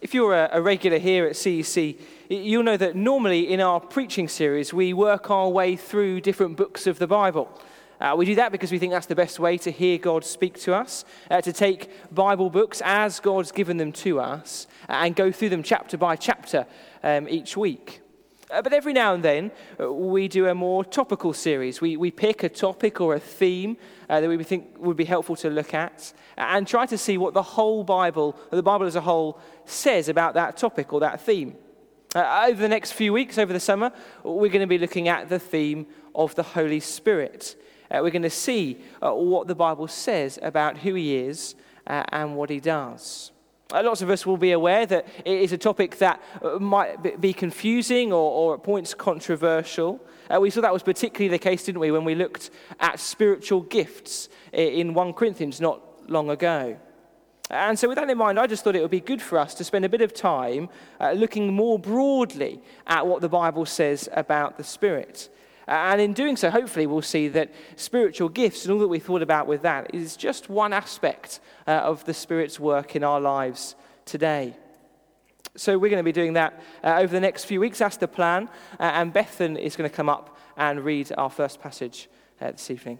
If you're a, a, regular here at CEC, you'll know that normally in our preaching series, we work our way through different books of the Bible. Uh, we do that because we think that's the best way to hear God speak to us, uh, to take Bible books as God's given them to us and go through them chapter by chapter um, each week. Uh, but every now and then, uh, we do a more topical series. We, we pick a topic or a theme uh, that we think would be helpful to look at and try to see what the whole Bible, the Bible as a whole, says about that topic or that theme. Uh, over the next few weeks, over the summer, we're going to be looking at the theme of the Holy Spirit. Uh, we're going to see uh, what the Bible says about who He is and what He does. Uh, lots of us will be aware that it is a topic that uh, might be confusing or, or at points controversial. Uh, we saw that was particularly the case, didn't we, when we looked at spiritual gifts in 1 Corinthians not long ago. And so, with that in mind, I just thought it would be good for us to spend a bit of time uh, looking more broadly at what the Bible says about the Spirit. And in doing so, hopefully, we'll see that spiritual gifts and all that we thought about with that is just one aspect uh, of the Spirit's work in our lives today. So, we're going to be doing that uh, over the next few weeks. That's the plan. Uh, and Bethan is going to come up and read our first passage uh, this evening.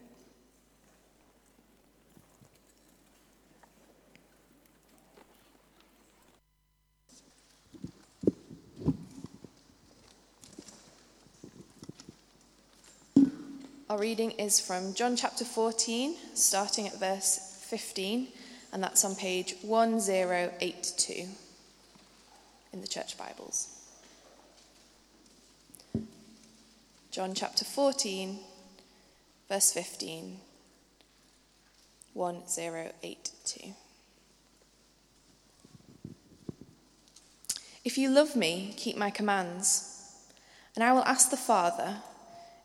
Our reading is from John chapter 14, starting at verse 15, and that's on page 1082 in the church Bibles. John chapter 14, verse 15, 1082. If you love me, keep my commands, and I will ask the Father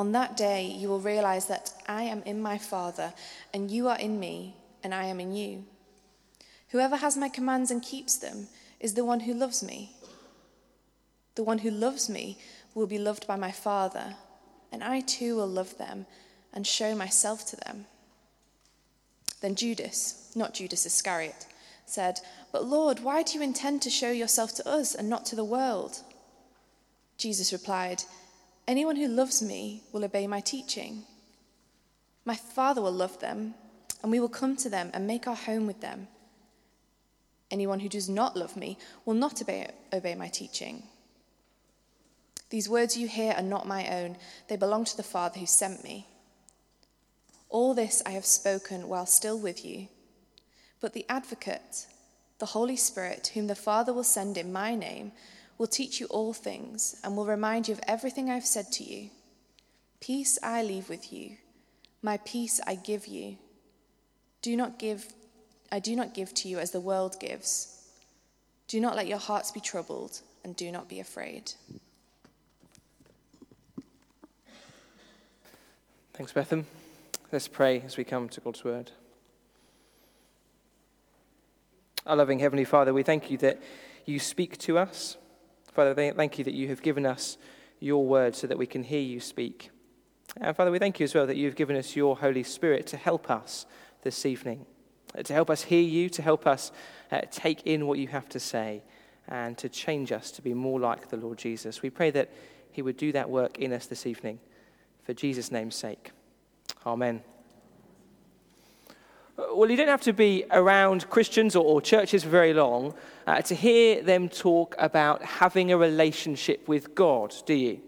On that day, you will realize that I am in my Father, and you are in me, and I am in you. Whoever has my commands and keeps them is the one who loves me. The one who loves me will be loved by my Father, and I too will love them and show myself to them. Then Judas, not Judas Iscariot, said, But Lord, why do you intend to show yourself to us and not to the world? Jesus replied, Anyone who loves me will obey my teaching. My Father will love them, and we will come to them and make our home with them. Anyone who does not love me will not obey, obey my teaching. These words you hear are not my own, they belong to the Father who sent me. All this I have spoken while still with you. But the Advocate, the Holy Spirit, whom the Father will send in my name, will teach you all things and will remind you of everything I've said to you. Peace I leave with you, my peace I give you. Do not give I do not give to you as the world gives. Do not let your hearts be troubled and do not be afraid. Thanks, Bethan. Let's pray as we come to God's word. Our loving Heavenly Father, we thank you that you speak to us. Father, thank you that you have given us your word so that we can hear you speak. And Father, we thank you as well that you've given us your Holy Spirit to help us this evening, uh, to help us hear you, to help us uh, take in what you have to say, and to change us to be more like the Lord Jesus. We pray that he would do that work in us this evening. For Jesus' name's sake. Amen. Well, you don't have to be around Christians or, or churches for very long uh, to hear them talk about having a relationship with God, do you?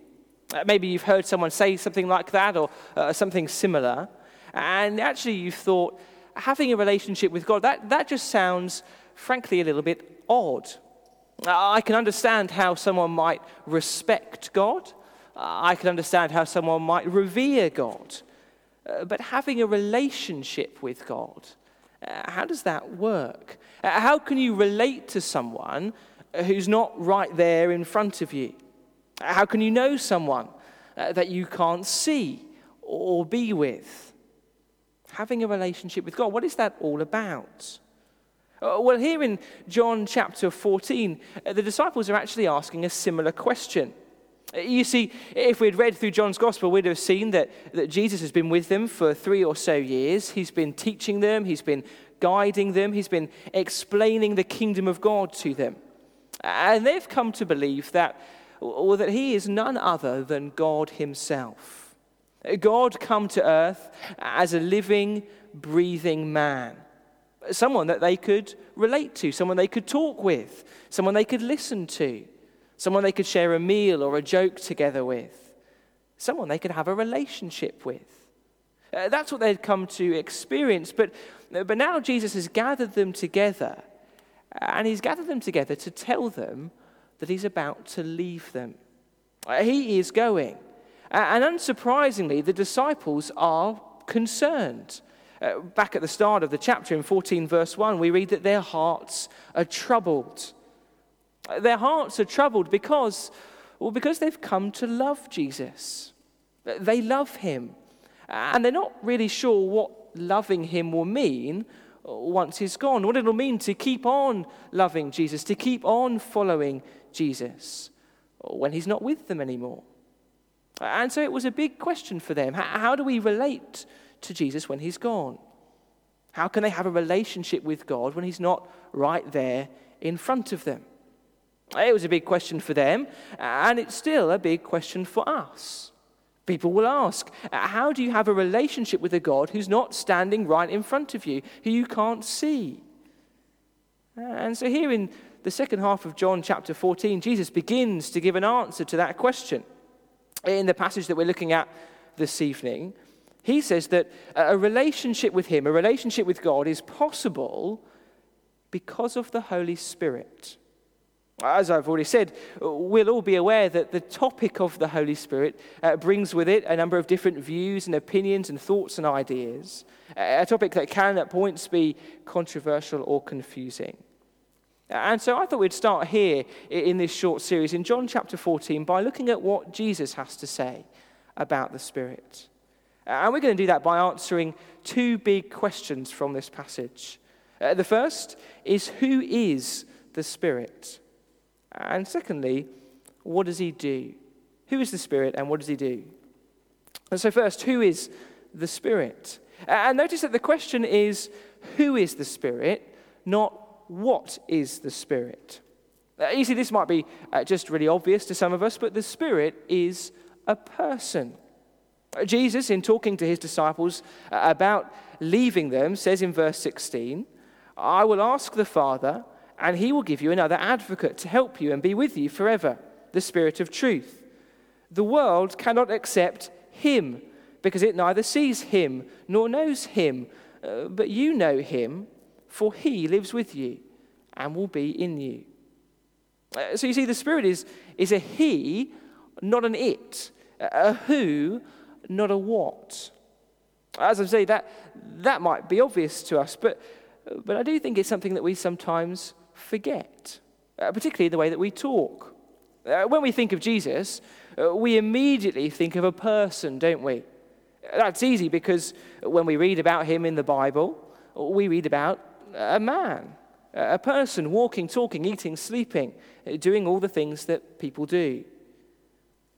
Uh, maybe you've heard someone say something like that or uh, something similar, and actually you've thought, having a relationship with God, that, that just sounds, frankly, a little bit odd. I can understand how someone might respect God. I can understand how someone might revere God. Uh, but having a relationship with God, uh, how does that work? Uh, how can you relate to someone who's not right there in front of you? How can you know someone that you can't see or be with? Having a relationship with God, what is that all about? Well, here in John chapter 14, uh, the disciples are actually asking a similar question. You see, if we'd read through John's gospel, we'd have seen that, that Jesus has been with them for three or so years. He's been teaching them, he's been guiding them, he's been explaining the kingdom of God to them. And they've come to believe that, or that he is none other than God himself. God come to earth as a living, breathing man someone that they could relate to, someone they could talk with, someone they could listen to, someone they could share a meal or a joke together with, someone they could have a relationship with. Uh, that's what they'd come to experience. But, but now Jesus has gathered them together, and he's gathered them together to tell them that he's about to leave them. Uh, he is going. And unsurprisingly, the disciples are concerned. Uh, back at the start of the chapter in 14, verse 1, we read that their hearts are troubled. Uh, their hearts are troubled because, well, because they've come to love Jesus. Uh, they love him. And they're not really sure what loving him will mean once he's gone, what it'll mean to keep on loving Jesus, to keep on following Jesus when he's not with them anymore. And so it was a big question for them. How do we relate to Jesus when he's gone? How can they have a relationship with God when he's not right there in front of them? It was a big question for them, and it's still a big question for us. People will ask, How do you have a relationship with a God who's not standing right in front of you, who you can't see? And so, here in the second half of John chapter 14, Jesus begins to give an answer to that question. In the passage that we're looking at this evening, he says that a relationship with Him, a relationship with God, is possible because of the Holy Spirit. As I've already said, we'll all be aware that the topic of the Holy Spirit uh, brings with it a number of different views and opinions and thoughts and ideas, a topic that can at points be controversial or confusing. And so I thought we'd start here in this short series in John chapter 14 by looking at what Jesus has to say about the Spirit. And we're going to do that by answering two big questions from this passage. Uh, the first is who is the Spirit? And secondly, what does he do? Who is the Spirit and what does he do? And so, first, who is the Spirit? And notice that the question is who is the Spirit, not what is the Spirit. Uh, you see, this might be uh, just really obvious to some of us, but the Spirit is a person. Jesus, in talking to his disciples uh, about leaving them, says in verse 16, I will ask the Father, and he will give you another advocate to help you and be with you forever, the Spirit of truth. The world cannot accept him because it neither sees him nor knows him, uh, but you know him, for he lives with you and will be in you. Uh, so you see, the Spirit is, is a he, not an it, a who, not a what. As I say, that, that might be obvious to us, but, but I do think it's something that we sometimes forget, uh, particularly the way that we talk. Uh, when we think of Jesus, uh, we immediately think of a person, don't we? That's easy because when we read about him in the Bible, we read about a man, a person walking, talking, eating, sleeping, doing all the things that people do.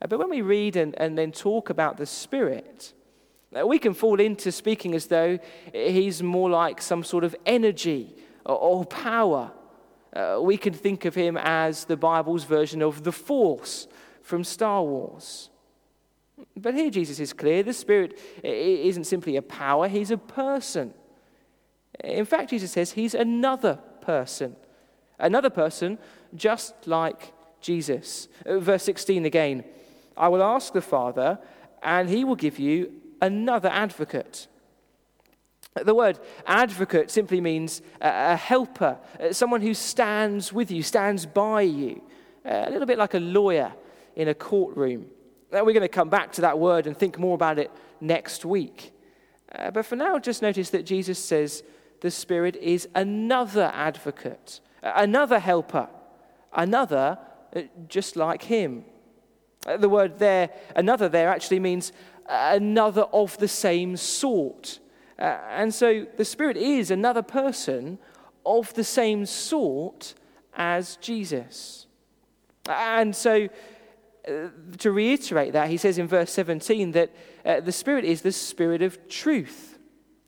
But when we read and, and then talk about the Spirit, we can fall into speaking as though he's more like some sort of energy or power. Uh, we can think of him as the Bible's version of the Force from Star Wars. But here Jesus is clear the Spirit isn't simply a power, he's a person. In fact, Jesus says he's another person. Another person just like Jesus. Uh, verse 16 again. I will ask the Father, and he will give you another advocate. The word advocate simply means a helper, uh, someone who stands with you, stands by you, a little bit like a lawyer in a courtroom. We're going to come back to that word and think more about it next week. Uh, but for now, just notice that Jesus says the Spirit is another advocate, another helper, another uh, just like him. Uh, the word there, another there, actually means another of the same sort. Uh, and so the Spirit is another person of the same sort as Jesus. And so, uh, to reiterate that, he says in verse 17 that uh, the Spirit is the Spirit of truth.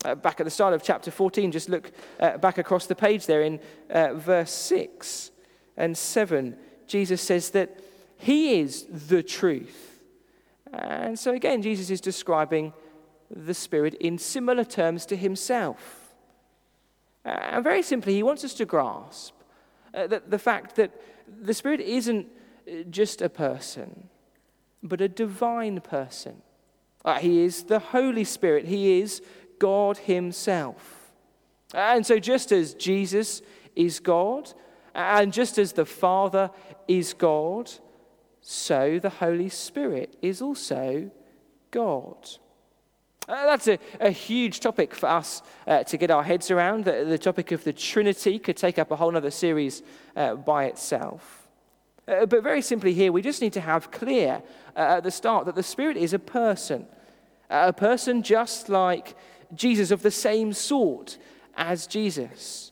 Uh, back at the start of chapter 14, just look uh, back across the page there in uh, verse 6 and 7. Jesus says that he is the truth. And so, again, Jesus is describing the Spirit in similar terms to himself. And very simply, he wants us to grasp uh, that the fact that the Spirit isn't uh, just a person, but a divine person. Uh, he is the Holy Spirit, He is God Himself. And so, just as Jesus is God, and just as the Father is God, so the Holy Spirit is also God. Uh, that's a, a, huge topic for us uh, to get our heads around. The, the, topic of the Trinity could take up a whole other series uh, by itself. Uh, but very simply, here, we just need to have clear uh, at the start that the Spirit is a person, a person just like Jesus, of the same sort as Jesus,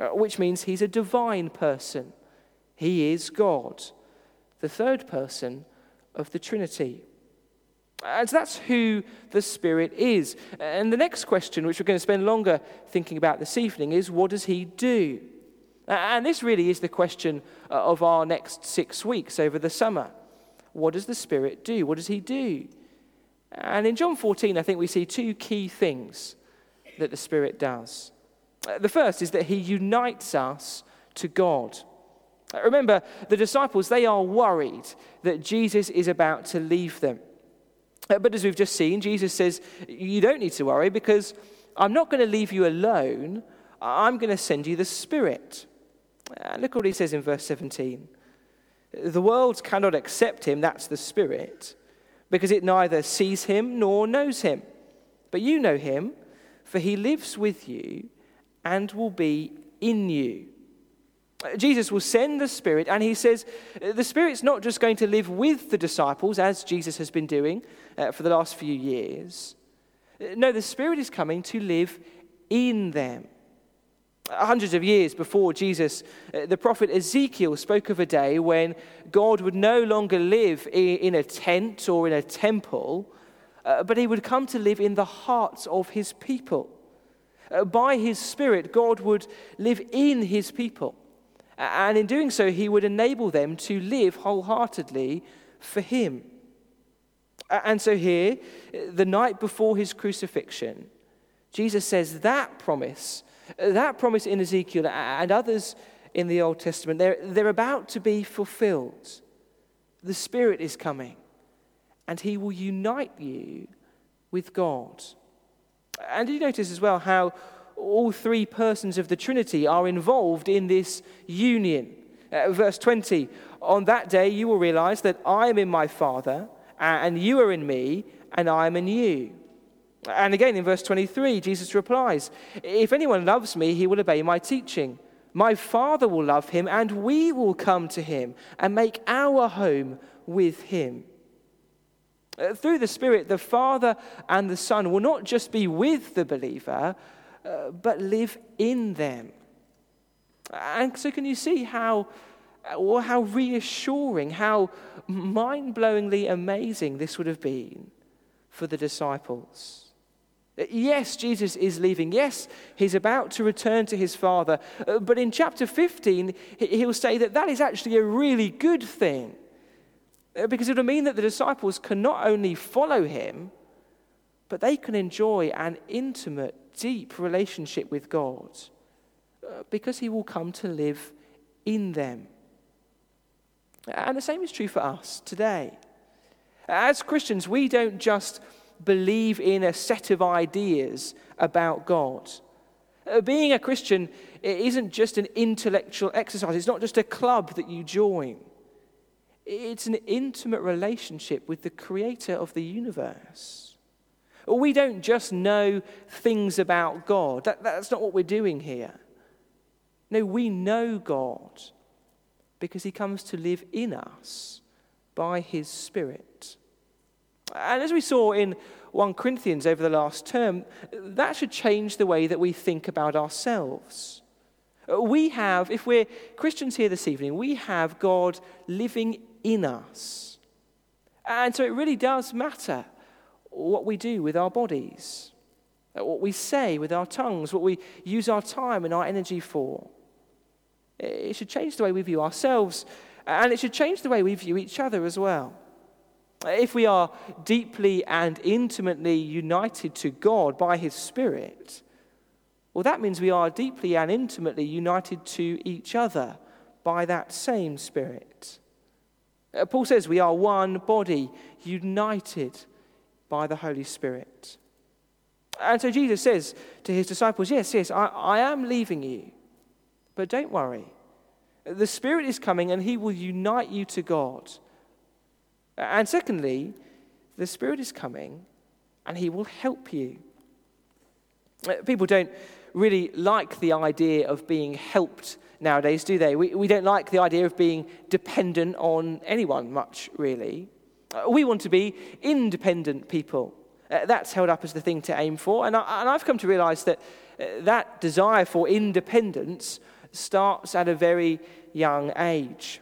uh, which means he's a divine person. He is God, the third person of the Trinity. And so that's who the Spirit is. And the next question, which we're going to spend longer thinking about this evening, is what does He do? And this really is the question uh, of our next six weeks over the summer. What does the Spirit do? What does He do? And in John 14, I think we see two key things that the Spirit does. Uh, the first is that He unites us to God. Uh, remember, the disciples, they are worried that Jesus is about to leave them. But as we've just seen, Jesus says, You don't need to worry because I'm not going to leave you alone. I'm going to send you the Spirit. And look what he says in verse 17. The world cannot accept him, that's the Spirit, because it neither sees him nor knows him. But you know him, for he lives with you and will be in you. Jesus will send the Spirit, and he says the Spirit's not just going to live with the disciples, as Jesus has been doing uh, for the last few years. No, the Spirit is coming to live in them. Hundreds of years before Jesus, uh, the prophet Ezekiel spoke of a day when God would no longer live in a tent or in a temple, uh, but he would come to live in the hearts of his people. By his Spirit, God would live in his people. And in doing so, he would enable them to live wholeheartedly for him. And so, here, the night before his crucifixion, Jesus says that promise, that promise in Ezekiel and others in the Old Testament, they're, they're about to be fulfilled. The Spirit is coming, and he will unite you with God. And you notice as well how all three persons of the Trinity are involved in this union. Uh, verse 20 On that day you will realize that I am in my Father, and you are in me, and I am in you. And again in verse 23, Jesus replies If anyone loves me, he will obey my teaching. My Father will love him, and we will come to him and make our home with him. Uh, through the Spirit, the Father and the Son will not just be with the believer, uh, but live in them. And so, can you see how, or how reassuring, how mind blowingly amazing this would have been for the disciples? Yes, Jesus is leaving. Yes, he's about to return to his Father. Uh, but in chapter 15, he'll say that that is actually a really good thing. Uh, because it will mean that the disciples can not only follow him, but they can enjoy an intimate deep relationship with God uh, because He will come to live in them. And the same is true for us today. As Christians, we don't just believe in a set of ideas about God. Uh, being a Christian isn't just an intellectual exercise, it's not just a club that you join. It's an intimate relationship with the creator of the universe. We don't just know things about God. That, that's not what we're doing here. No, we know God because he comes to live in us by his Spirit. And as we saw in 1 Corinthians over the last term, that should change the way that we think about ourselves. We have, if we're Christians here this evening, we have God living in us. And so it really does matter what we do with our bodies, what we say with our tongues, what we use our time and our energy for. It should change the way we view ourselves, and it should change the way we view each other as well. If we are deeply and intimately united to God by His Spirit, well, that means we are deeply and intimately united to each other by that same Spirit. Uh, Paul says we are one body, united by the Holy Spirit. And so Jesus says to his disciples, Yes, yes, I, I am leaving you, but don't worry. The Spirit is coming and he will unite you to God. And secondly, the Spirit is coming and he will help you. People don't really like the idea of being helped nowadays, do they? We, we don't like the idea of being dependent on anyone much, really. Uh, we want to be independent people. Uh, that's held up as the thing to aim for. And, I, and I've come to realize that uh, that desire for independence starts at a very young age.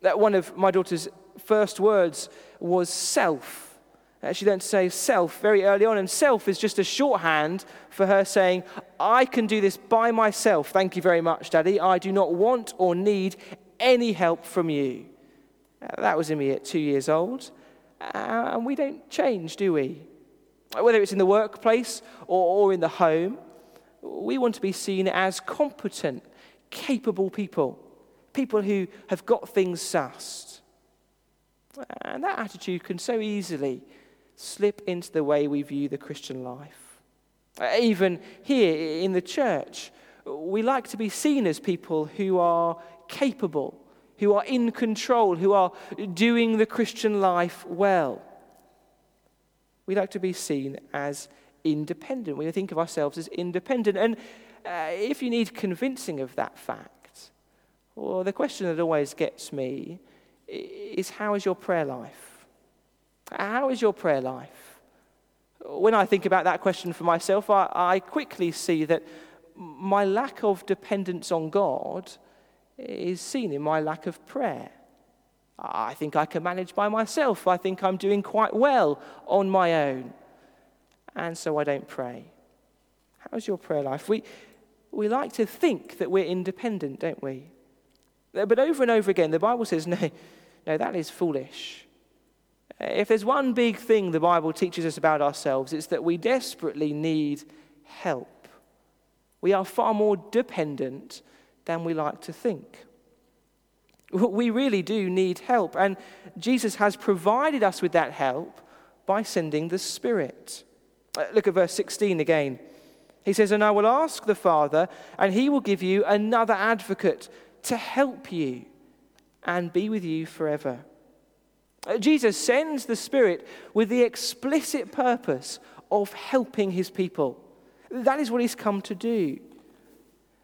That one of my daughter's first words was self. Uh, she learned to say self very early on, and self is just a shorthand for her saying, I can do this by myself. Thank you very much, Daddy. I do not want or need any help from you. Uh, that was in me at two years old. Uh, and we don't change, do we? Whether it's in the workplace or, in the home, we want to be seen as competent, capable people, people who have got things sussed. And that attitude can so easily slip into the way we view the Christian life. Uh, even here in the church, we like to be seen as people who are capable, who are in control, who are doing the Christian life well. We like to be seen as independent. We think of ourselves as independent. And uh, if you need convincing of that fact, well, the question that always gets me is how is your prayer life? How is your prayer life? When I think about that question for myself, I, I quickly see that my lack of dependence on God is seen in my lack of prayer. I think I can manage by myself. I think I'm doing quite well on my own. And so I don't pray. How's your prayer life? We, we like to think that we're independent, don't we? But over and over again, the Bible says, no, no, that is foolish. If there's one big thing the Bible teaches us about ourselves, it's that we desperately need help. We are far more dependent than we like to think. We really do need help, and Jesus has provided us with that help by sending the Spirit. Uh, look at verse 16 again. He says, And I will ask the Father, and he will give you another advocate to help you and be with you forever uh, Jesus sends the Spirit with the explicit purpose of helping his people. That is what he's come to do.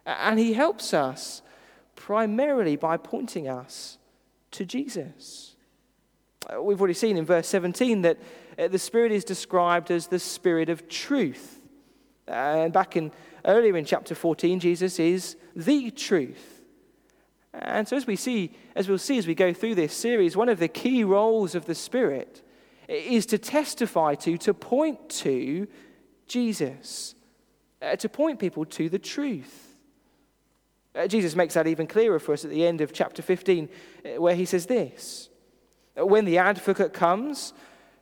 And he helps us primarily by pointing us to Jesus. Uh, we've already seen in verse 17 that uh, the Spirit is described as the Spirit of truth. And back in earlier in chapter 14, Jesus is the truth. And so, as we see, as we'll see as we go through this series, one of the key roles of the Spirit is to testify to, to point to Jesus, uh, to point people to the truth. Uh, Jesus makes that even clearer for us at the end of chapter 15, uh, where he says this When the advocate comes,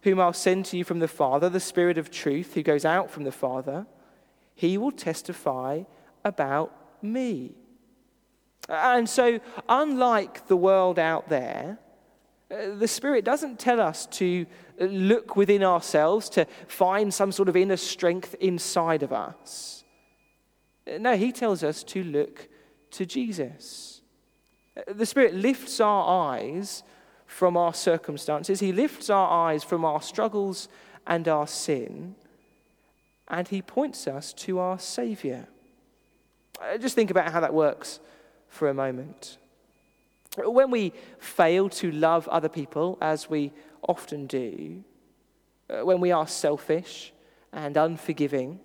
whom I'll send to you from the Father, the Spirit of truth who goes out from the Father, he will testify about me. And so, unlike the world out there, uh, the Spirit doesn't tell us to look within ourselves to find some sort of inner strength inside of us. Uh, no, He tells us to look to Jesus. Uh, the Spirit lifts our eyes from our circumstances, He lifts our eyes from our struggles and our sin, and He points us to our Savior. Just think about how that works for a moment. When we fail to love other people, as we often do, uh, when we are selfish and unforgiving,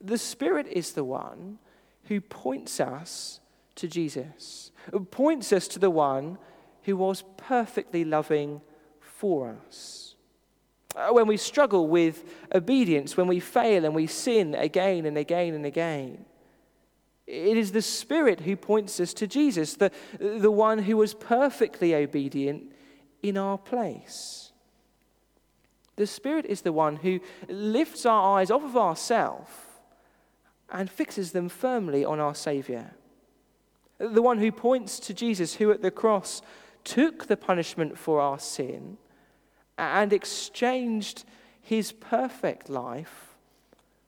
the Spirit is the one who points us to Jesus, Who points us to the one who was perfectly loving for us. Uh, when we struggle with obedience, when we fail and we sin again and again and again, it is the Spirit who points us to Jesus, the, the one who was perfectly obedient in our place. The Spirit is the one who lifts our eyes off of ourselves and fixes them firmly on our Saviour. The one who points to Jesus, who at the cross took the punishment for our sin and exchanged his perfect life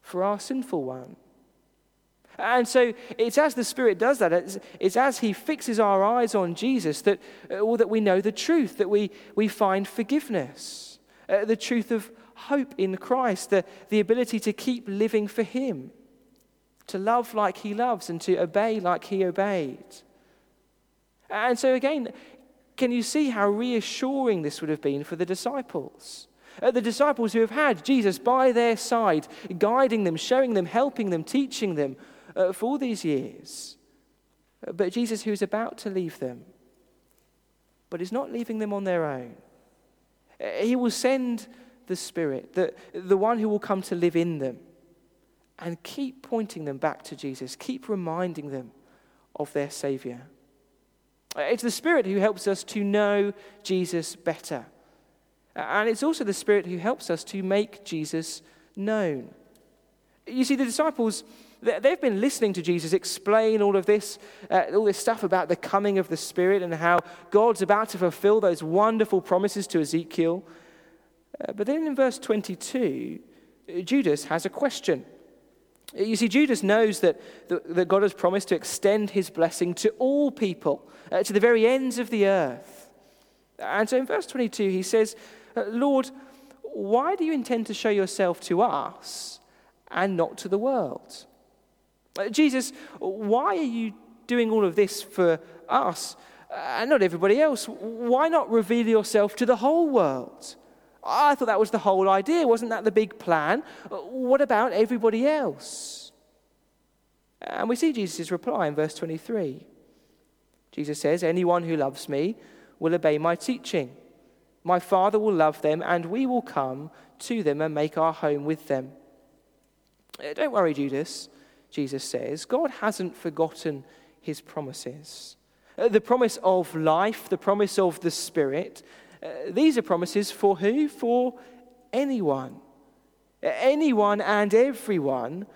for our sinful one. And so it's as the Spirit does that, it's, it's as He fixes our eyes on Jesus that, uh, well, that we know the truth, that we, we find forgiveness, uh, the truth of hope in Christ, the, the ability to keep living for Him, to love like He loves, and to obey like He obeyed. And so, again, can you see how reassuring this would have been for the disciples? Uh, the disciples who have had Jesus by their side, guiding them, showing them, helping them, teaching them uh, for these years. Uh, but Jesus, who is about to leave them, but is not leaving them on their own. Uh, he will send the Spirit, the, the one who will come to live in them, and keep pointing them back to Jesus, keep reminding them of their Savior. It's the Spirit who helps us to know Jesus better. And it's also the Spirit who helps us to make Jesus known. You see, the disciples, they've been listening to Jesus explain all of this, uh, all this stuff about the coming of the Spirit and how God's about to fulfill those wonderful promises to Ezekiel. Uh, but then in verse 22, Judas has a question. You see, Judas knows that, that God has promised to extend his blessing to all people, uh, to the very ends of the earth. And so in verse 22, he says, uh, Lord, why do you intend to show yourself to us and not to the world? Uh, Jesus, why are you doing all of this for us and not everybody else? Why not reveal yourself to the whole world? I thought that was the whole idea. Wasn't that the big plan? What about everybody else? And we see Jesus' reply in verse 23. Jesus says, Anyone who loves me will obey my teaching. My Father will love them, and we will come to them and make our home with them. Uh, don't worry, Judas, Jesus says. God hasn't forgotten his promises. Uh, the promise of life, the promise of the Spirit, uh, these are promises for who? For anyone. Anyone and everyone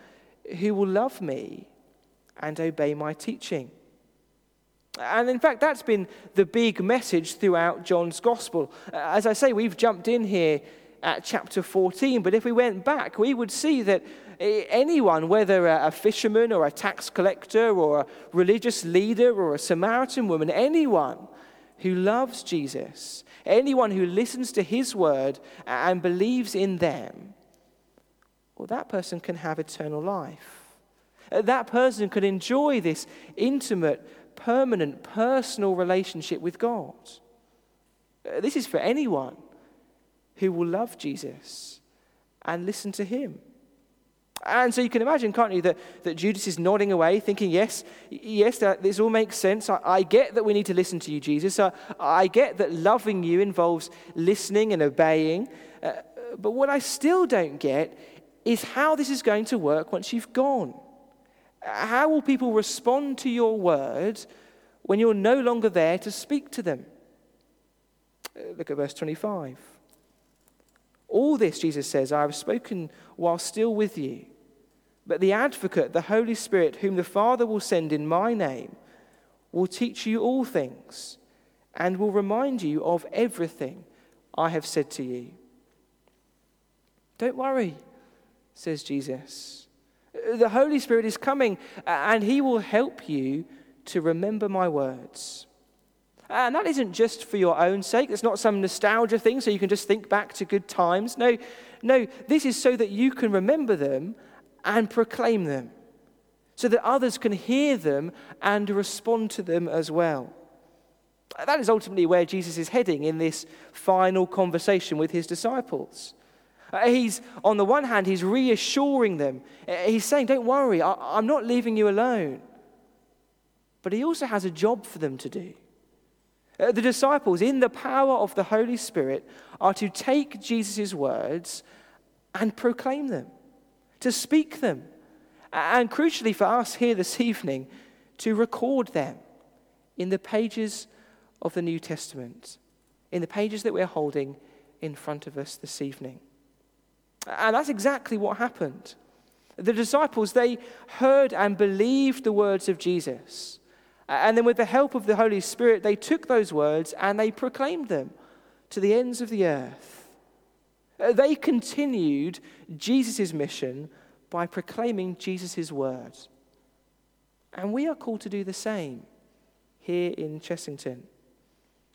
who will love me and obey my teaching. And in fact, that's been the big message throughout John's gospel. Uh, as I say, we've jumped in here at chapter 14, but if we went back, we would see that anyone, whether a fisherman or a tax collector or a religious leader or a Samaritan woman, anyone who loves Jesus, anyone who listens to his word and believes in them, well, that person can have eternal life. Uh, that person can enjoy this intimate, permanent, personal relationship with God. Uh, this is for anyone who will love Jesus and listen to him. And so you can imagine, can't you, that, that Judas is nodding away, thinking, yes, yes, this all makes sense. I, I, get that we need to listen to you, Jesus. I, I get that loving you involves listening and obeying. Uh, but what I still don't get is how this is going to work once you've gone. How will people respond to your word when you're no longer there to speak to them? Uh, look at verse 25. All this, Jesus says, I have spoken while still with you. But the advocate, the Holy Spirit, whom the Father will send in my name, will teach you all things and will remind you of everything I have said to you. Don't worry, says Jesus. The Holy Spirit is coming uh, and he will help you to remember my words. And that isn't just for your own sake. It's not some nostalgia thing so you can just think back to good times. No, no, this is so that you can remember them and proclaim them so that others can hear them and respond to them as well. That is ultimately where Jesus is heading in this final conversation with his disciples. Uh, he's, on the one hand, he's reassuring them. Uh, he's saying, Don't worry, I, am not leaving you alone. But he also has a job for them to do. Uh, the disciples, in the power of the Holy Spirit, are to take Jesus' words and proclaim them, to speak them, and crucially for us here this evening, to record them in the pages of the New Testament, in the pages that we're holding in front of us this evening. And that's exactly what happened. The disciples, they heard and believed the words of Jesus. And then, with the help of the Holy Spirit, they took those words and they proclaimed them to the ends of the earth. Uh, they continued Jesus' mission by proclaiming Jesus' words. And we are called to do the same here in Chessington.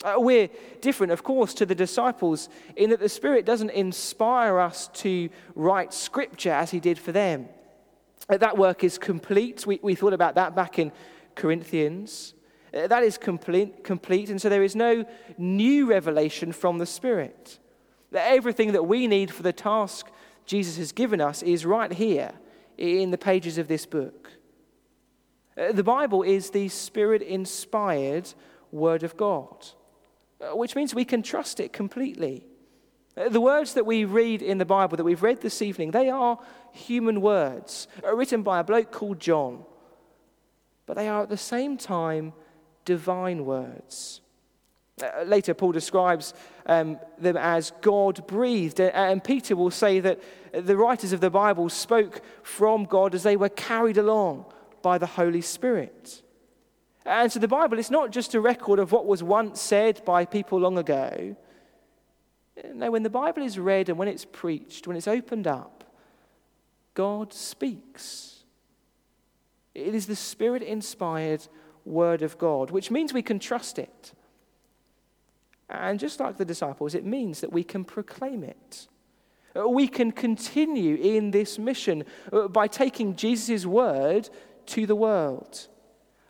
Uh, we're different, of course, to the disciples in that the Spirit doesn't inspire us to write scripture as He did for them. Uh, that work is complete. We, we thought about that back in Corinthians. Uh, that is complete, complete, and so there is no new revelation from the Spirit. That everything that we need for the task Jesus has given us is right here in the pages of this book. Uh, the Bible is the Spirit inspired Word of God. Uh, which means we can trust it completely. Uh, the words that we read in the Bible that we've read this evening, they are human words written by a bloke called John. But they are at the same time divine words. Uh, later, Paul describes um, them as God breathed, and Peter will say that the writers of the Bible spoke from God as they were carried along by the Holy Spirit. And so the Bible is not just a record of what was once said by people long ago. No, when the Bible is read and when it's preached, when it's opened up, God speaks. It is the Spirit inspired Word of God, which means we can trust it. And just like the disciples, it means that we can proclaim it. We can continue in this mission uh, by taking Jesus' word to the world.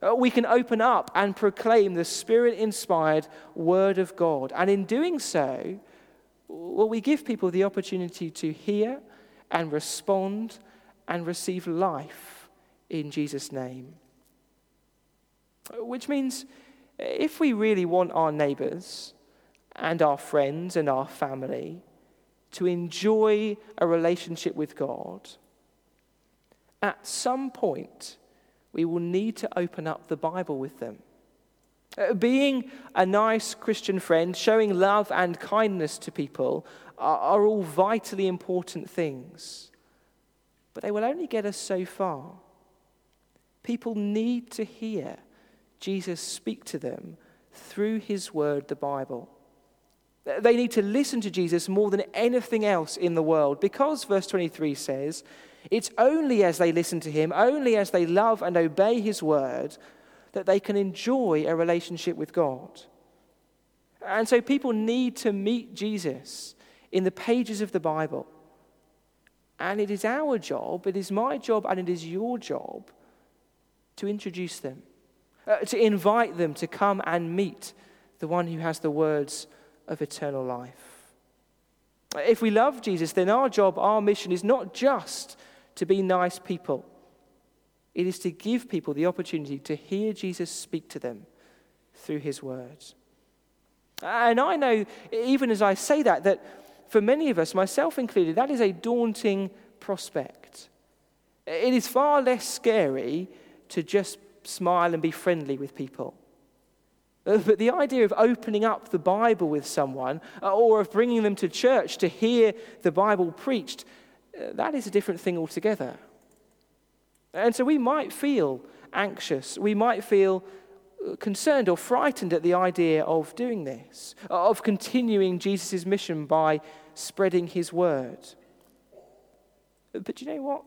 Uh, we can open up and proclaim the Spirit inspired Word of God. And in doing so, well, we give people the opportunity to hear and respond and receive life in Jesus' name. Which means if we really want our neighbors and our friends and our family to enjoy a relationship with God, at some point, we will need to open up the Bible with them. Uh, being a nice Christian friend, showing love and kindness to people are, are all vitally important things. But they will only get us so far. People need to hear Jesus speak to them through his word, the Bible. They need to listen to Jesus more than anything else in the world because, verse 23 says, it's only as they listen to him, only as they love and obey his word, that they can enjoy a relationship with God. And so people need to meet Jesus in the pages of the Bible. And it is our job, it is my job, and it is your job to introduce them, uh, to invite them to come and meet the one who has the words of eternal life. If we love Jesus, then our job, our mission is not just to be nice people. It is to give people the opportunity to hear Jesus speak to them through his words. And I know, even as I say that, that for many of us, myself included, that is a daunting prospect. It is far less scary to just smile and be friendly with people. Uh, but the idea of opening up the Bible with someone uh, or of bringing them to church to hear the Bible preached, that is a different thing altogether. And so we might feel anxious, we might feel uh, concerned or frightened at the idea of doing this, of continuing Jesus' mission by spreading his word. But you know what?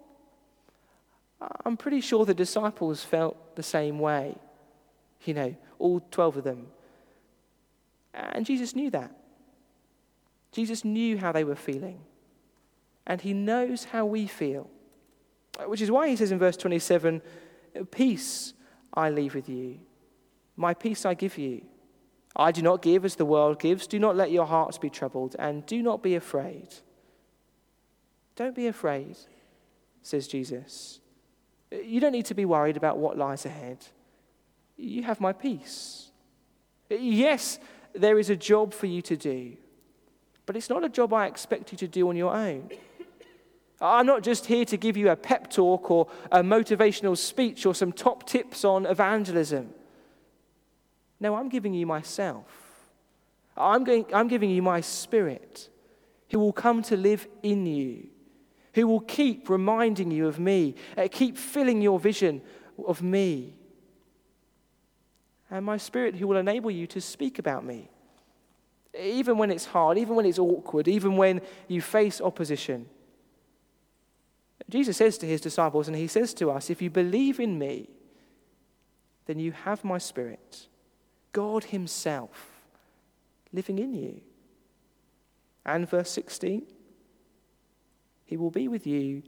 I'm pretty sure the disciples felt the same way. You know, all 12 of them. And Jesus knew that. Jesus knew how they were feeling and he knows how we feel. Which is why he says in verse 27 Peace I leave with you, my peace I give you. I do not give as the world gives. Do not let your hearts be troubled, and do not be afraid. Don't be afraid, says Jesus. You don't need to be worried about what lies ahead. You have my peace. Yes, there is a job for you to do, but it's not a job I expect you to do on your own. I'm not just here to give you a pep talk or a motivational speech or some top tips on evangelism. No, I'm giving you myself. I'm, going, I'm giving you my spirit who will come to live in you, who will keep reminding you of me, uh, keep filling your vision of me. And my spirit who will enable you to speak about me. Even when it's hard, even when it's awkward, even when you face opposition. Jesus says to his disciples, and he says to us, If you believe in me, then you have my spirit, God Himself living in you. And verse 16, He will be with you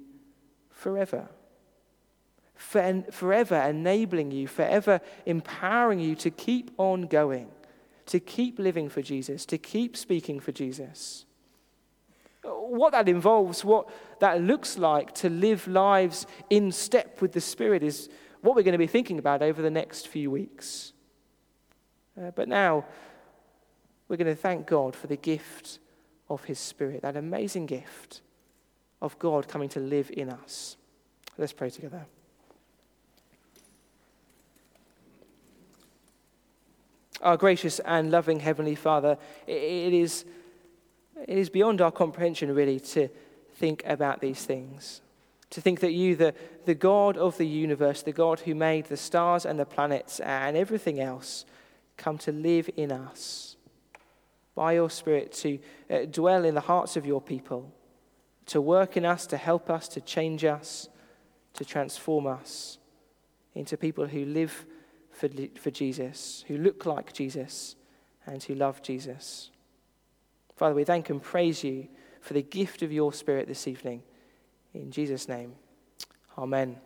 forever. Forever enabling you, forever empowering you to keep on going, to keep living for Jesus, to keep speaking for Jesus what that involves, what that looks like to live lives in step with the Spirit, is what we're going to be thinking about over the next few weeks. Uh, but now, we're going to thank God for the gift of His Spirit, that amazing gift of God coming to live in us. Let's pray together. Our gracious and loving Heavenly Father, it is it is beyond our comprehension, really, to think about these things. To think that you, the, the God of the universe, the God who made the stars and the planets and everything else, come to live in us by your Spirit, to uh, dwell in the hearts of your people, to work in us, to help us, to change us, to transform us into people who live for, for Jesus, who look like Jesus, and who love Jesus. Father, we thank and praise you for the gift of your Spirit this evening. In Jesus' name, amen.